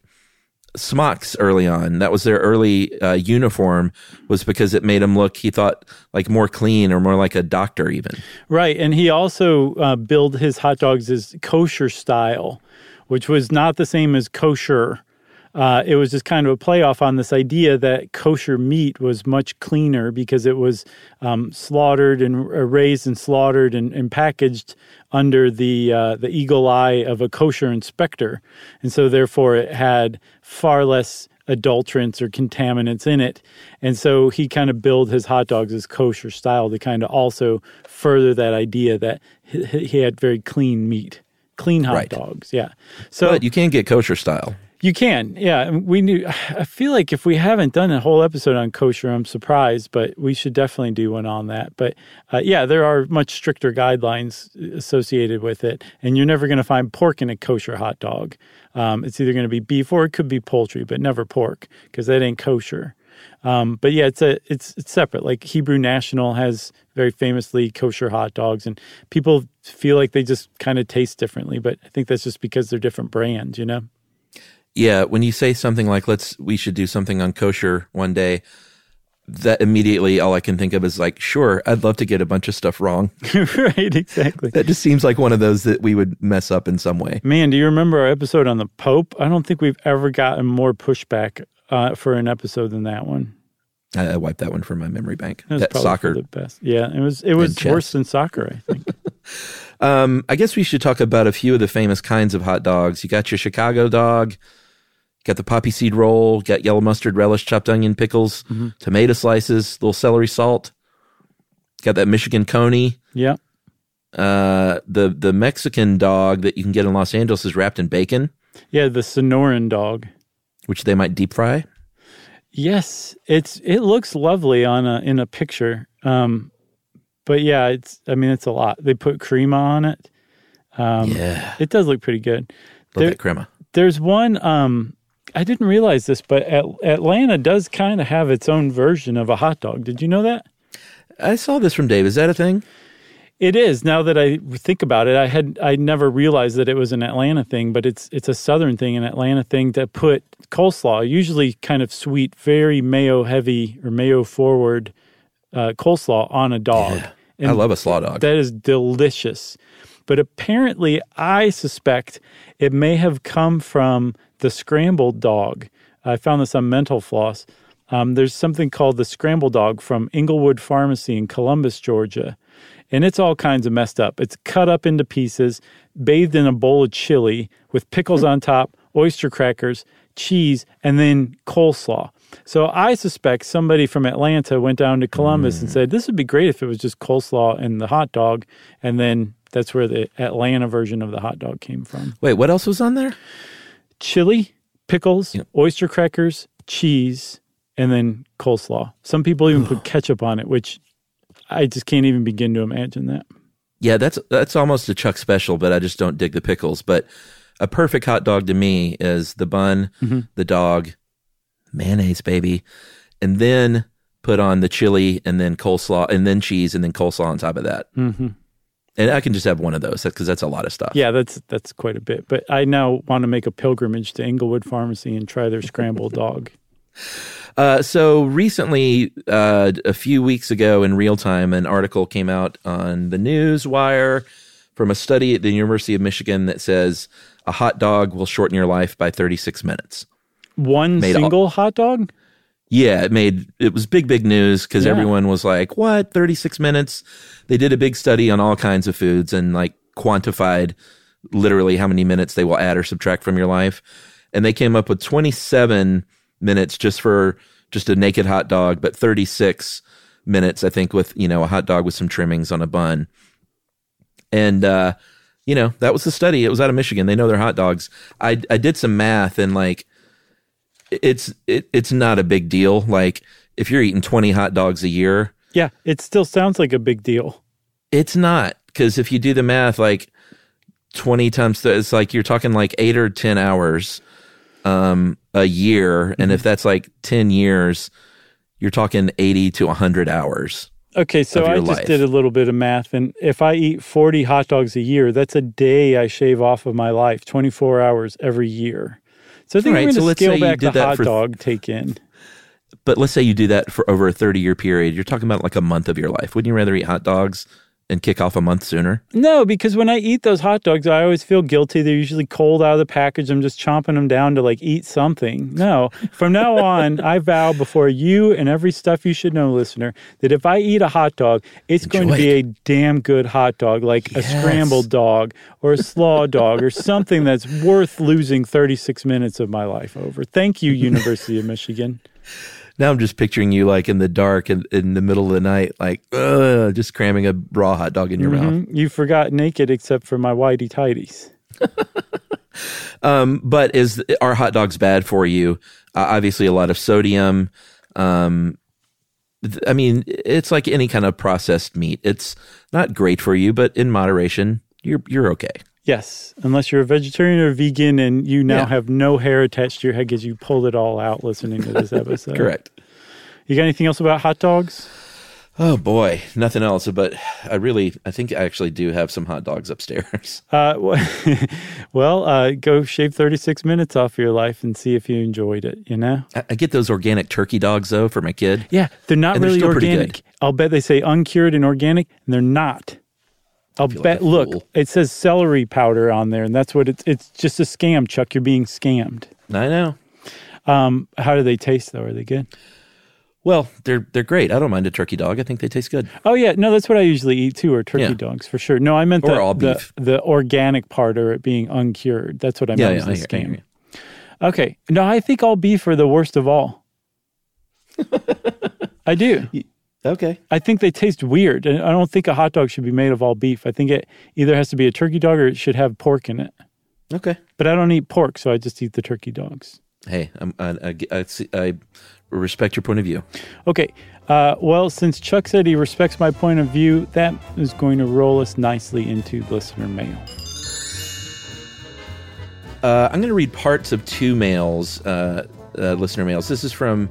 smocks early on. That was their early uh, uniform, was because it made him look. He thought like more clean or more like a doctor, even. Right, and he also uh, billed his hot dogs as kosher style, which was not the same as kosher. Uh, it was just kind of a playoff on this idea that kosher meat was much cleaner because it was um, slaughtered and uh, raised and slaughtered and, and packaged under the uh, the eagle eye of a kosher inspector, and so therefore it had far less adulterants or contaminants in it. And so he kind of billed his hot dogs as kosher style to kind of also further that idea that he, he had very clean meat, clean hot Right. dogs. Yeah. So But you can't get kosher style. You can, yeah. We knew. I feel like if we haven't done a whole episode on kosher, I'm surprised, but we should definitely do one on that. But uh, yeah, there are much stricter guidelines associated with it, and you're never going to find pork in a kosher hot dog. Um, it's either going to be beef or it could be poultry, but never pork because that ain't kosher. Um, but yeah, it's a it's it's separate. Like Hebrew National has very famously kosher hot dogs, and people feel like they just kind of taste differently. But I think that's just because they're different brands, you know. Yeah, when you say something like "let's," we should do something on kosher one day. That immediately, all I can think of is like, sure, I'd love to get a bunch of stuff wrong. right, exactly. That just seems like one of those that we would mess up in some way. Man, do you remember our episode on the Pope? I don't think we've ever gotten more pushback uh, for an episode than that one. I, I wiped that one from my memory bank. It was That soccer. the best. Yeah, it was. It was worse than soccer, I think. Um, I guess we should talk about a few of the famous kinds of hot dogs. You got your Chicago dog, got the poppy seed roll, got yellow mustard relish, chopped onion, pickles, Mm-hmm. tomato slices, little celery salt. Got that Michigan coney. yeah, uh, the the Mexican dog that you can get in Los Angeles is wrapped in bacon, Yeah, the Sonoran dog. which they might deep fry. Yes, it's it looks lovely on a in a picture. Um, but yeah, it's I mean it's a lot. They put crema on it. yeah, It does look pretty good. love There- that crema. There's one um I didn't realize this, but At- Atlanta does kind of have its own version of a hot dog. Did you know that? I saw this from Dave. Is that a thing? It is. Now that I think about it, I had I never realized that it was an Atlanta thing, but it's it's a southern thing, an Atlanta thing to put coleslaw, usually kind of sweet, very mayo heavy or mayo forward uh, coleslaw on a dog. I love a slaw dog. That is delicious. But apparently, I suspect it may have come from the scrambled dog. I found this on Mental Floss. Um, there's something called the scrambled dog from Inglewood Pharmacy in Columbus, Georgia. And it's all kinds of messed up. It's cut up into pieces, bathed in a bowl of chili with pickles on top, oyster crackers, cheese, and then coleslaw. So I suspect somebody from Atlanta went down to Columbus and said, This would be great if it was just coleslaw and the hot dog. And then that's where the Atlanta version of the hot dog came from. Wait, what else was on there? Chili, pickles, oyster crackers, cheese, and then coleslaw. Some people even put ketchup on it, which I just can't even begin to imagine that. Yeah, that's that's almost a Chuck special, but I just don't dig the pickles. But a perfect hot dog to me is the bun, the dog, mayonnaise, baby, and then put on the chili and then coleslaw and then cheese and then coleslaw on top of that. Mm-hmm. And I can just have one of those because that's a lot of stuff. Yeah, that's that's quite a bit. But I now want to make a pilgrimage to Inglewood Pharmacy and try their scrambled dog. Uh, so recently, uh, a few weeks ago in real time, an article came out on the Newswire from a study at the University of Michigan that says a hot dog will shorten your life by 36 minutes. One Made all- single hot dog? Yeah, it made it was big, big news because Yeah. everyone was like, "What? Thirty six minutes?" They did a big study on all kinds of foods and like quantified literally how many minutes they will add or subtract from your life, and they came up with twenty seven minutes just for just a naked hot dog, but thirty six minutes, I think, with you know a hot dog with some trimmings on a bun, and uh, you know that was the study. It was out of Michigan. They know their hot dogs. I I did some math and like it's it, it's not a big deal. Like if you're eating 20 hot dogs a year, Yeah, it still sounds like a big deal. it's not because if you do the math, like 20 times, th- it's like you're talking like eight or 10 hours um, a year, and if that's like 10 years, you're talking 80 to 100 hours. Okay, so I just life. did a little bit of math, and if I eat 40 hot dogs a year, that's a day I shave off of my life, 24 hours every year. So I think All right, so going to let's say scale you back the did that hot for- dog take in. But let's say you do that for over a 30 year period, you're talking about like a month of your life. Wouldn't you rather eat hot dogs and kick off a month sooner? No, because when I eat those hot dogs, I always feel guilty. They're usually cold out of the package. I'm just chomping them down to like eat something. No, from now on, I vow before you and every stuff you should know listener that if I eat a hot dog, it's going to Enjoy be a damn good hot dog, like a scrambled dog or a slaw dog or something that's worth losing 36 minutes of my life over. Thank you, University of Michigan. Now I'm just picturing you like in the dark in, in the middle of the night, like ugh, just cramming a raw hot dog in your mouth. Mhm. You forgot naked except for my whitey tighties. Um, but is are hot dogs bad for you? Uh, obviously, a lot of sodium. Um, th- I mean, it's like any kind of processed meat. It's not great for you, but in moderation, you're you're okay. Yes, unless you're a vegetarian or vegan and you now Yeah. have no hair attached to your head because you pulled it all out listening to this episode. Correct. You got anything else about hot dogs? Oh boy, nothing else. But I really, I think I actually do have some hot dogs upstairs. Uh, wh- well, uh, go shave 36 minutes off your life and see if you enjoyed it, you know? I, I get those organic turkey dogs though for my kid. Yeah, they're not And they're really organic. I'll bet they say uncured and organic, and they're not. I'll feel like bet. look, it says celery powder on there, and that's what it's. It's just a scam, Chuck. You're being scammed. I know. Um, how do they taste though? Are they good? Well, they're they're great. I don't mind a turkey dog. I think they taste good. Oh yeah, no, that's what I usually eat too, or turkey Yeah. dogs for sure. No, I meant the, the the organic part or it being uncured. That's what I Yeah, meant. yeah, I was hear- I Okay, no, I think all beef are the worst of all. I do. Okay. I think they taste weird. And I don't think a hot dog should be made of all beef. I think it either has to be a turkey dog or it should have pork in it. Okay. But I don't eat pork, so I just eat the turkey dogs. Hey, I'm, I, I, I, see- I respect your point of view. Okay. Uh, well, since Chuck said he respects my point of view, that is going to roll us nicely into listener mail. Uh, I'm going to read parts of two mails, uh, uh, listener mails. This is from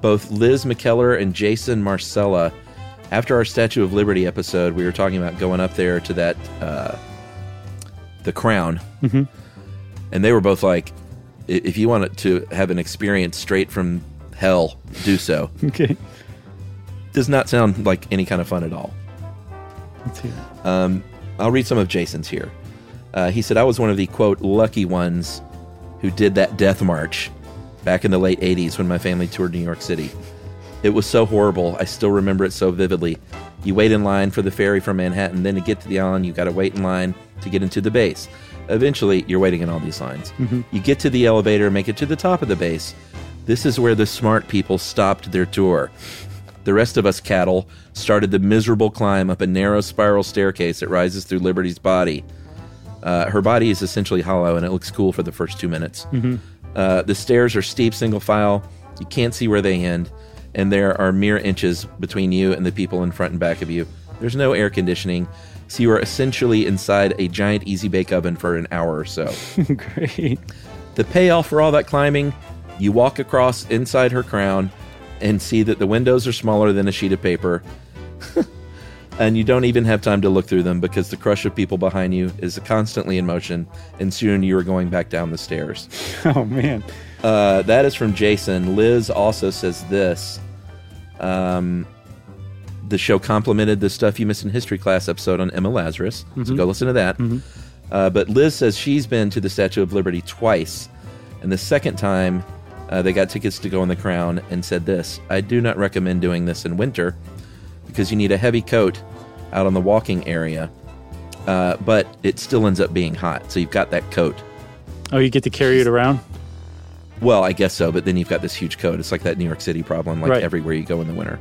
both Liz McKellar and Jason Marcella. After our Statue of Liberty episode, we were talking about going up there to that, uh, the crown. Mm-hmm. And they were both like, if you want to have an experience straight from hell, do so. Okay. Does not sound like any kind of fun at all. Let's hear it. I'll read some of Jason's here. Uh, he said, I was one of the quote, lucky ones who did that death march back in the late 80s when my family toured New York City. It was so horrible. I still remember it so vividly. You wait in line for the ferry from Manhattan, then to get to the island, you got to wait in line to get into the base. Eventually, you're waiting in all these lines. You get to the elevator, make it to the top of the base. This is where the smart people stopped their tour. The rest of us cattle started the miserable climb up a narrow spiral staircase that rises through Liberty's body. Uh, her body is essentially hollow, and it looks cool for the first two minutes. Uh, the stairs are steep, single file. You can't see where they end, and there are mere inches between you and the people in front and back of you. There's no air conditioning, so you are essentially inside a giant easy bake oven for an hour or so. Great. The payoff for all that climbing, you walk across inside her crown and see that the windows are smaller than a sheet of paper. and you don't even have time to look through them because the crush of people behind you is constantly in motion, and soon you are going back down the stairs. Oh, man. Uh, that is from Jason. Liz also says this. Um, the show complimented the Stuff You Missed in History class episode on Emma Lazarus. So go listen to that. Uh, but Liz says she's been to the Statue of Liberty twice. And the second time, uh, they got tickets to go in the crown and said this I do not recommend doing this in winter because you need a heavy coat out on the walking area. Uh, but it still ends up being hot. So you've got that coat. Oh, you get to carry it around? Well, I guess so, but then you've got this huge coat. It's like that New York City problem, like Right. everywhere you go in the winter.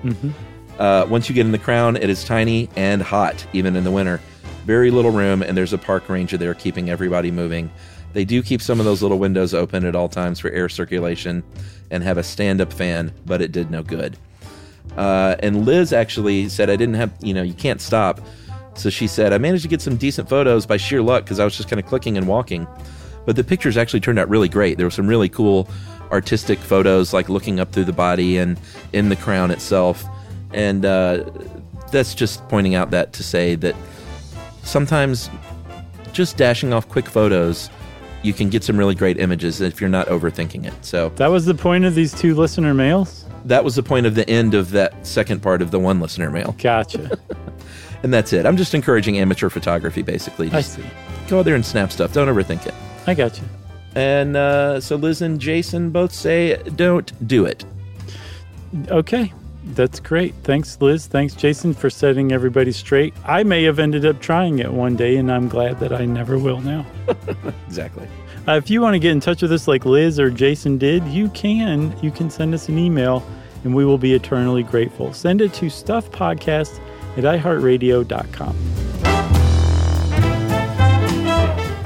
Uh, once you get in the crown, it is tiny and hot, even in the winter. Very little room, and there's a park ranger there keeping everybody moving. They do keep some of those little windows open at all times for air circulation and have a stand up fan, but it did no good. Uh, and Liz actually said, I didn't have, you know, you can't stop. So she said, I managed to get some decent photos by sheer luck because I was just kind of clicking and walking. But the pictures actually turned out really great. There were some really cool artistic photos, like looking up through the body and in the crown itself. And uh, that's just pointing out that to say that sometimes just dashing off quick photos, you can get some really great images if you're not overthinking it. So That was the point of these two listener mails? That was the point of the end of that second part of the one listener mail. Gotcha. And that's it. I'm just encouraging amateur photography, basically. I see. go out there and snap stuff. Don't overthink it. I got you. And uh, so Liz and Jason both say, don't do it. Okay. That's great. Thanks, Liz. Thanks, Jason, for setting everybody straight. I may have ended up trying it one day, and I'm glad that I never will now. Exactly. Uh, if you want to get in touch with us like Liz or Jason did, you can. You can send us an email, and we will be eternally grateful. Send it to stuffpodcast at iheartradio.com.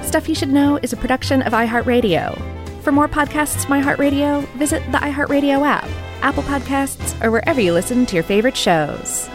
Stuff You Should Know is a production of iHeartRadio. For more podcasts from iHeartRadio, visit the iHeartRadio app, Apple Podcasts, or wherever you listen to your favorite shows.